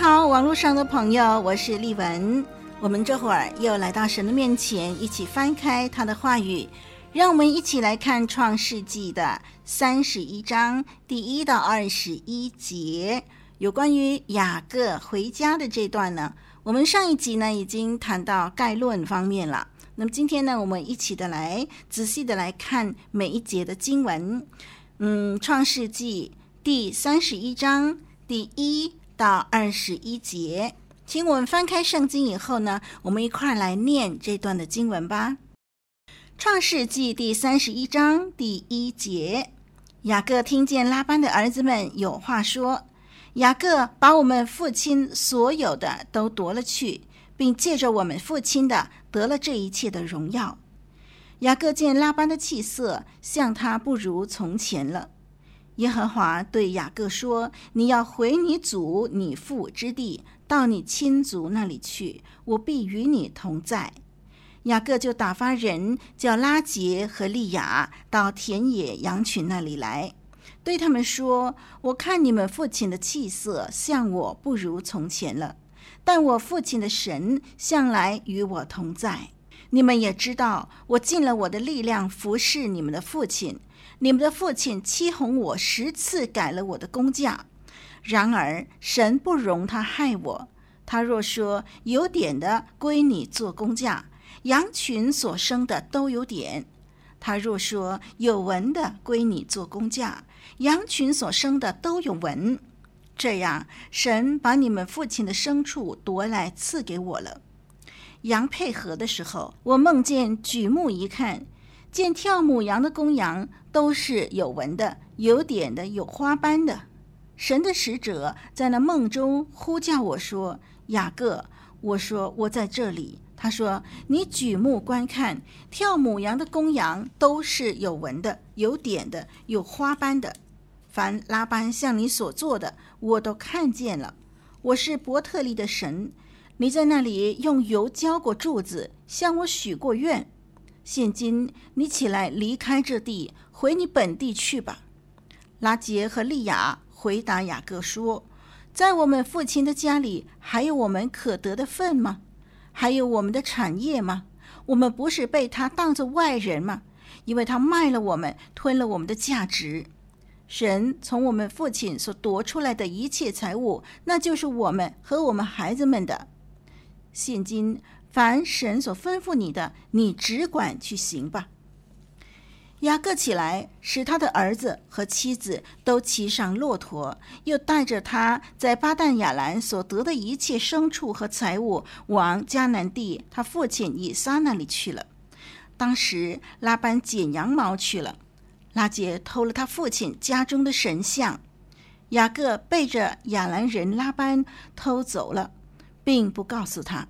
好，网络上的朋友，我是丽文。我们这会儿又来到神的面前，一起翻开他的话语，让我们一起来看《创世纪》的三十一章第一到二十一节，有关于雅各回家的这段呢。我们上一集呢已经谈到概论方面了，那么今天呢，我们一起的来仔细的来看每一节的经文。嗯，《创世纪》第三十一章第一。到二十一节，请我们翻开圣经以后呢，我们一块来念这段的经文吧。创世纪第三十一章第一节，雅各听见拉班的儿子们有话说，雅各把我们父亲所有的都夺了去，并借着我们父亲的得了这一切的荣耀。雅各见拉班的气色像他不如从前了。耶和华对雅各说：“你要回你祖你父之地，到你亲族那里去，我必与你同在。”雅各就打发人叫拉结和利亚到田野羊群那里来，对他们说：“我看你们父亲的气色像我不如从前了，但我父亲的神向来与我同在。你们也知道，我尽了我的力量服侍你们的父亲。”你们的父亲欺哄我十次，改了我的工价。然而神不容他害我。他若说有点的归你做工价，羊群所生的都有点；他若说有纹的归你做工价，羊群所生的都有纹。这样，神把你们父亲的牲畜夺来赐给我了。羊配合的时候，我梦见举目一看。见跳母羊的公羊都是有纹的、有点的、有花斑的。神的使者在那梦中呼叫我说：“雅各。”我说：“我在这里。”他说：“你举目观看，跳母羊的公羊都是有纹的、有点的、有花斑的。凡拉班向你所做的，我都看见了。我是伯特利的神，你在那里用油浇过柱子，向我许过愿。”现今你起来离开这地，回你本地去吧。拉杰和利亚回答雅各说：“在我们父亲的家里，还有我们可得的份吗？还有我们的产业吗？我们不是被他当作外人吗？因为他卖了我们，吞了我们的价值。神从我们父亲所夺出来的一切财物，那就是我们和我们孩子们的。现今。”凡神所吩咐你的，你只管去行吧。雅各起来，使他的儿子和妻子都骑上骆驼，又带着他在巴旦亚兰所得的一切牲畜和财物，往迦南地他父亲以撒那里去了。当时拉班剪羊毛去了，拉结偷了他父亲家中的神像，雅各背着亚兰人拉班偷走了，并不告诉他。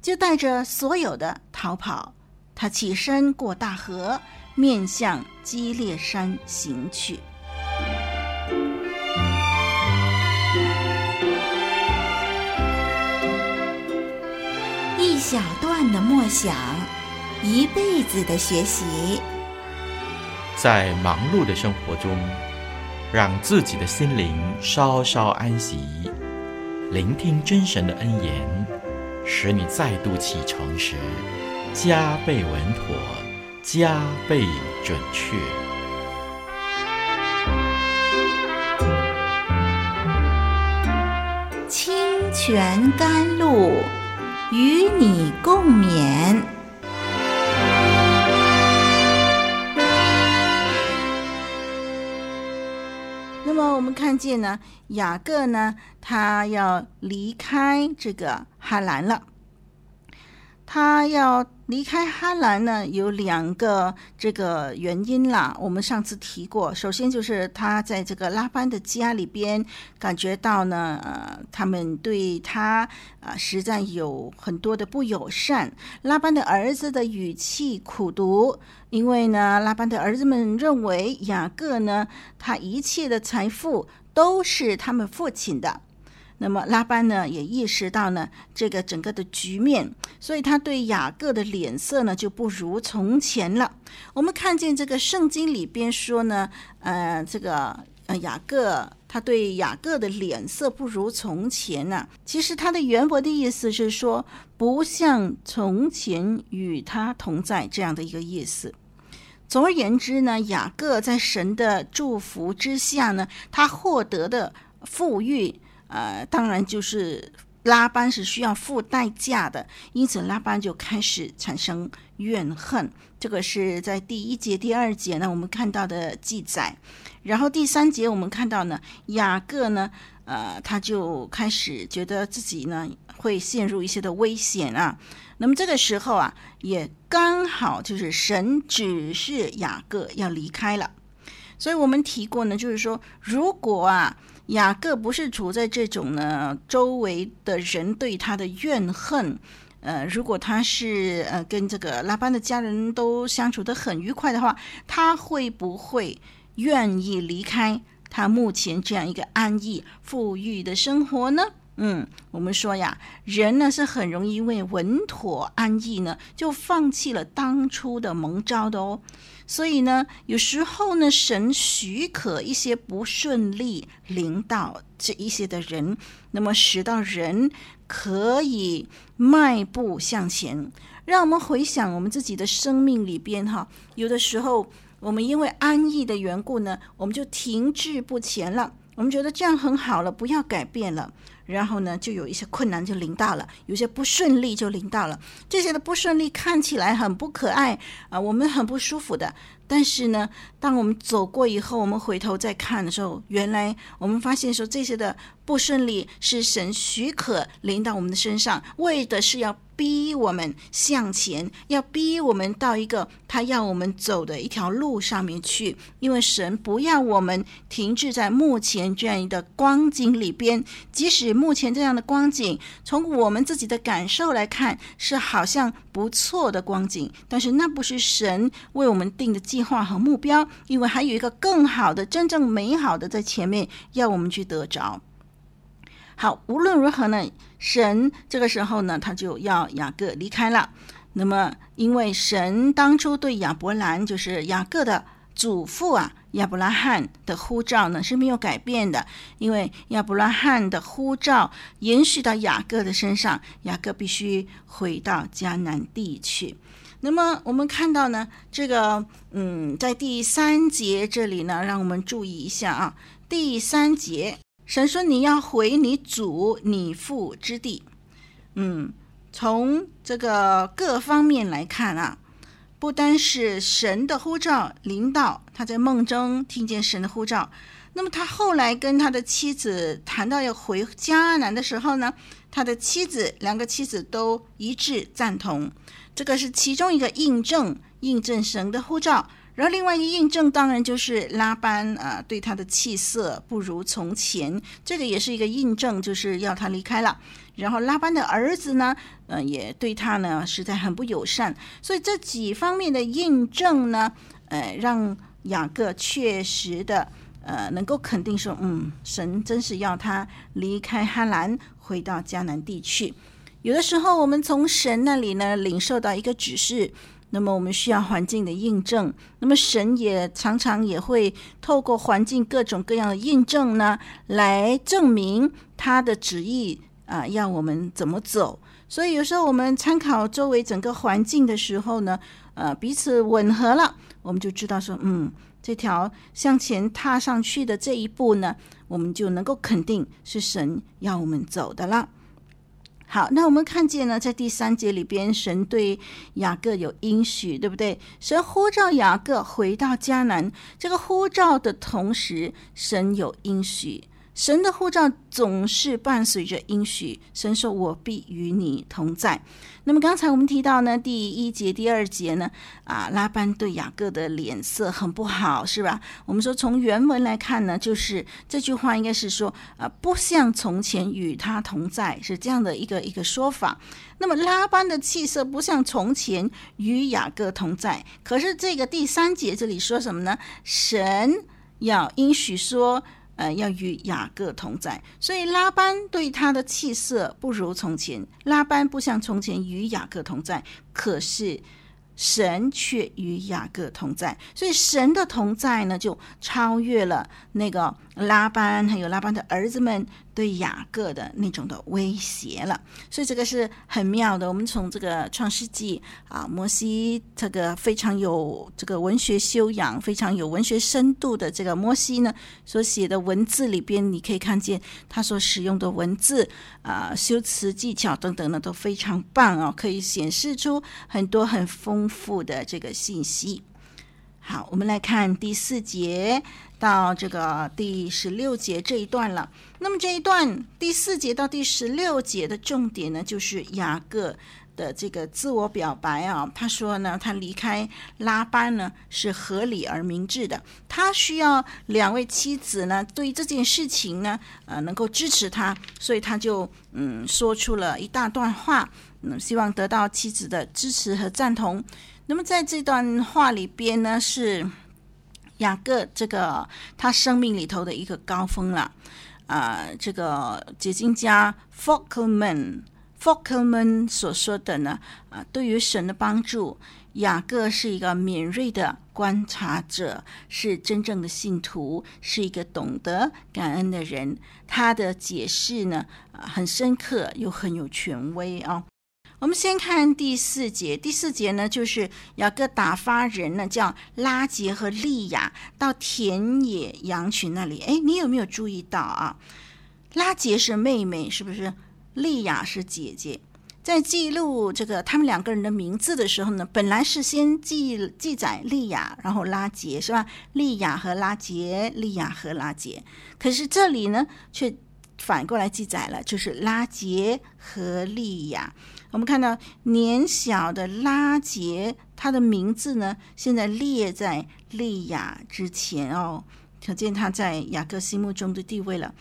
就带着所有的逃跑，他起身过大河，面向基列山行去。一小段的默想，一辈子的学习。在忙碌的生活中，让自己的心灵稍稍安息，聆听真神的恩言。使你再度启程时，加倍稳妥，加倍准确。清泉甘露，与你共勉。见呢，雅各呢，他要离开这个。哈兰了，他要离开哈兰呢，有两个这个原因啦。我们上次提过，首先就是他在这个拉班的家里边感觉到呢，呃，他们对他啊、实在有很多的不友善。拉班的儿子的语气苦毒，因为呢，拉班的儿子们认为雅各呢，他一切的财富都是他们父亲的。那么拉班呢，也意识到呢，这个整个的局面，所以他对雅各的脸色呢就不如从前了。我们看见这个圣经里边说呢，呃，这个呃雅各他对雅各的脸色不如从前呢，啊，其实他的原文的意思是说，不像从前与他同在这样的一个意思。总而言之呢，雅各在神的祝福之下呢，他获得的富裕。呃，当然就是拉班是需要付代价的，因此拉班就开始产生怨恨。这个是在第一节、第二节呢，我们看到的记载。然后第三节我们看到呢，雅各呢，呃，他就开始觉得自己呢会陷入一些的危险啊。那么这个时候啊，也刚好就是神指示雅各要离开了。所以我们提过呢，就是说，如果啊。雅各不是处在这种呢，周围的人对他的怨恨，呃，如果他是呃跟这个拉班的家人都相处得很愉快的话，他会不会愿意离开他目前这样一个安逸富裕的生活呢？嗯，我们说呀，人呢是很容易因为稳妥安逸呢，就放弃了当初的蒙召的哦。所以呢，有时候呢，神许可一些不顺利临到这一些的人，那么使到人可以迈步向前。让我们回想我们自己的生命里边哈，有的时候我们因为安逸的缘故呢，我们就停滞不前了。我们觉得这样很好了，不要改变了。然后呢，就有一些困难就临到了，有些不顺利就临到了。这些的不顺利看起来很不可爱啊，我们很不舒服的。但是呢，当我们走过以后，我们回头再看的时候，原来我们发现说这些的不顺利是神许可临到我们的身上，为的是要。逼我们向前，要逼我们到一个他要我们走的一条路上面去。因为神不要我们停滞在目前这样一个光景里边，即使目前这样的光景，从我们自己的感受来看是好像不错的光景，但是那不是神为我们定的计划和目标，因为还有一个更好的、真正美好的在前面要我们去得着。好，无论如何呢，神这个时候呢，他就要雅各离开了。那么，因为神当初对亚伯兰，就是雅各的祖父啊，亚伯拉罕的呼召呢是没有改变的。因为亚伯拉罕的呼召延续到雅各的身上，雅各必须回到迦南地去。那么，我们看到呢，这个嗯，在第三节这里呢，让我们注意一下啊，第三节。神说：“你要回你祖你父之地。”嗯，从这个各方面来看啊，不单是神的呼召临到，他在梦中听见神的呼召。那么他后来跟他的妻子谈到要回迦南的时候呢，他的妻子两个妻子都一致赞同。这个是其中一个印证，印证神的呼召。然后另外一个印证，当然就是拉班啊，对他的气色不如从前，这个也是一个印证，就是要他离开了。然后拉班的儿子呢，呃，也对他呢实在很不友善。所以这几方面的印证呢，呃，让雅各确实的呃能够肯定说，嗯，神真是要他离开哈兰，回到迦南地去。有的时候我们从神那里呢领受到一个指示。那么我们需要环境的印证，那么神也常常也会透过环境各种各样的印证呢，来证明他的旨意啊，要我们怎么走。所以有时候我们参考周围整个环境的时候呢，呃，彼此吻合了，我们就知道说，嗯，这条向前踏上去的这一步呢，我们就能够肯定是神要我们走的了。好，那我们看见呢，在第三节里边，神对雅各有应许，对不对？神呼召雅各回到迦南，这个呼召的同时，神有应许。神的护照总是伴随着应许，神说：“我必与你同在。”那么刚才我们提到呢，第一节、第二节呢，啊，拉班对雅各的脸色很不好，是吧？我们说从原文来看呢，就是这句话应该是说，啊，不像从前与他同在，是这样的一个一个说法。那么拉班的气色不像从前与雅各同在，可是这个第三节这里说什么呢？神要应许说。呃，要与雅各同在，所以拉班对他的气色不如从前。拉班不像从前与雅各同在，可是神却与雅各同在，所以神的同在呢，就超越了那个拉班，还有拉班的儿子们。对雅各的那种的威胁了，所以这个是很妙的。我们从这个创世纪啊，摩西这个非常有这个文学修养、非常有文学深度的这个摩西呢，所写的文字里边，你可以看见他所使用的文字啊、修辞技巧等等呢，都非常棒哦，可以显示出很多很丰富的这个信息。好，我们来看第四节到这个第十六节这一段了。那么这一段第四节到第十六节的重点呢，就是雅各的这个自我表白啊。他说呢，他离开拉班呢是合理而明智的。他需要两位妻子呢，对这件事情呢，呃，能够支持他，所以他就嗯说出了一大段话，嗯，希望得到妻子的支持和赞同。那么在这段话里边呢，是雅各这个他生命里头的一个高峰了。啊、这个解经家 Fockelman Fockelman 所说的呢，啊、对于神的帮助，雅各是一个敏锐的观察者，是真正的信徒，是一个懂得感恩的人。他的解释呢，啊、很深刻又很有权威啊。我们先看第四节，第四节呢，就是雅各打发人呢，叫拉杰和利亚到田野羊群那里。哎，你有没有注意到啊？拉杰是妹妹，是不是？利亚是姐姐。在记录这个他们两个人的名字的时候呢，本来是先记记载利亚，然后拉杰，是吧？利亚和拉杰，利亚和拉杰。可是这里呢，却反过来记载了，就是拉杰和利亚。我们看到年小的拉杰，他的名字呢，现在列在利亚之前哦，可见他在雅各心目中的地位了。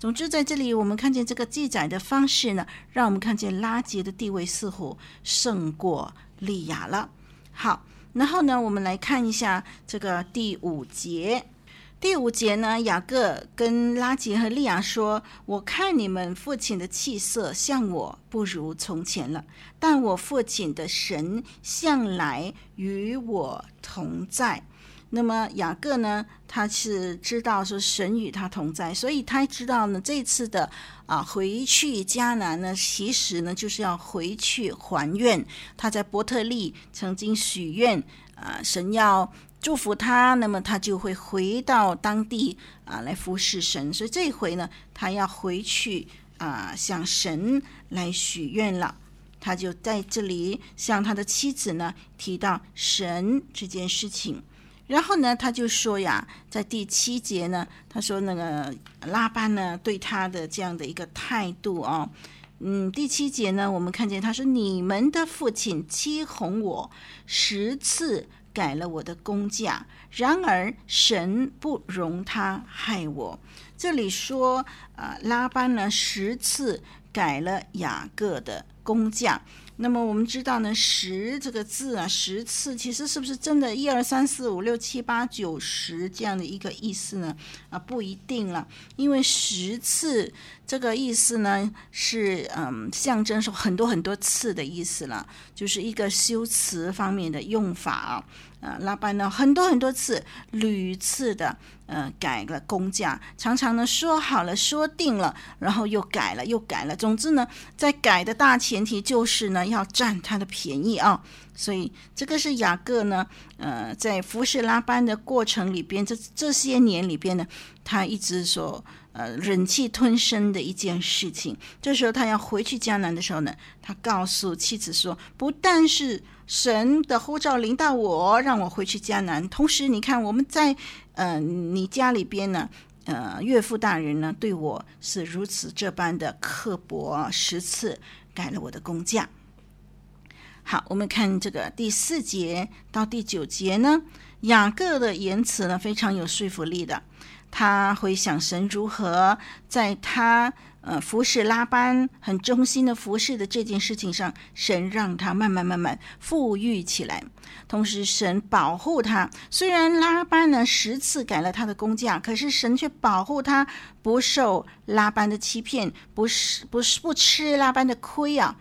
总之，在这里我们看见这个记载的方式呢，让我们看见拉杰的地位似乎胜过利亚了。好，然后呢，我们来看一下这个第五节。第五节呢，雅各跟拉结和利亚说：“我看你们父亲的气色像我，不如从前了。但我父亲的神向来与我同在。”那么雅各呢，他是知道说神与他同在，所以他知道呢，这次的啊回去迦南呢，其实呢就是要回去还愿。他在伯特利曾经许愿啊，神要。祝福他，那么他就会回到当地啊来服侍神。所以这回呢，他要回去啊向神来许愿了。他就在这里向他的妻子呢提到神这件事情。然后呢，他就说呀，在第七节呢，他说那个拉班呢对他的这样的一个态度啊，嗯，第七节呢，我们看见他说：“你们的父亲欺哄我十次。”改了我的工价，然而神不容他害我。这里说，啊、拉班呢十次改了雅各的工价。那么我们知道呢，十这个字啊，十次其实是不是真的一二三四五六七八九十这样的一个意思呢？啊，不一定了，因为十次这个意思呢是嗯象征是很多很多次的意思了，就是一个修辞方面的用法啊。啊，拉班呢很多很多次屡次的呃改了工价，常常呢说好了说定了，然后又改了又改了。总之呢，在改的大前提就是呢要占他的便宜啊。所以这个是雅各呢呃在服侍拉班的过程里边，这这些年里边呢，他一直所呃忍气吞声的一件事情。这时候他要回去江南的时候呢，他告诉妻子说，不但是。神的呼召临到我，让我回去迦南。同时，你看我们在呃你家里边呢，呃，岳父大人呢对我是如此这般的刻薄，十次改了我的工价。好，我们看这个第四节到第九节呢，雅各的言辞呢非常有说服力的。他回想神如何在他呃服侍拉班很忠心的服侍的这件事情上，神让他慢慢慢慢富裕起来，同时神保护他。虽然拉班呢十次改了他的工价，可是神却保护他不受拉班的欺骗，不是不是不吃拉班的亏啊。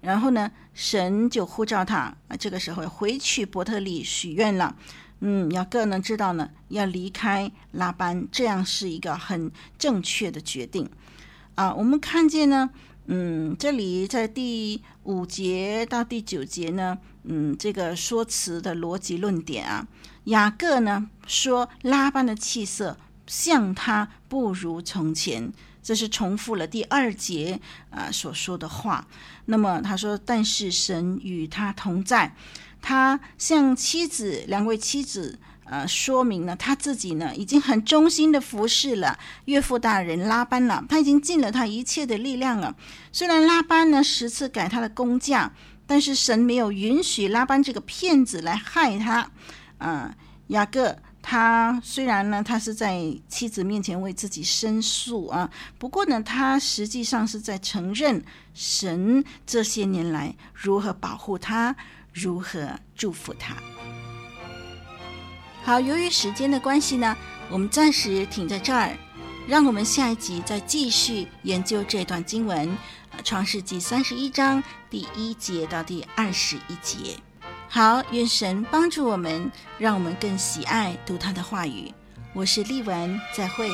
然后呢，神就呼召他啊，这个时候回去伯特利许愿了。嗯，雅各呢知道呢要离开拉班，这样是一个很正确的决定啊。我们看见呢，嗯，这里在第五节到第九节呢，嗯，这个说辞的逻辑论点啊，雅各呢说拉班的气色像他不如从前。这是重复了第二节啊所说的话。那么他说：“但是神与他同在，他向妻子两位妻子呃说明了他自己呢已经很忠心的服侍了岳父大人拉班了，他已经尽了他一切的力量了。虽然拉班呢十次改他的工价，但是神没有允许拉班这个骗子来害他。啊、雅各。”他虽然呢，他是在妻子面前为自己申诉啊，不过呢，他实际上是在承认神这些年来如何保护他，如何祝福他。好，由于时间的关系呢，我们暂时停在这儿，让我们下一集再继续研究这段经文，《创世纪》三十一章第一节到第二十一节。好，愿神帮助我们，让我们更喜爱读他的话语。我是丽文，再会。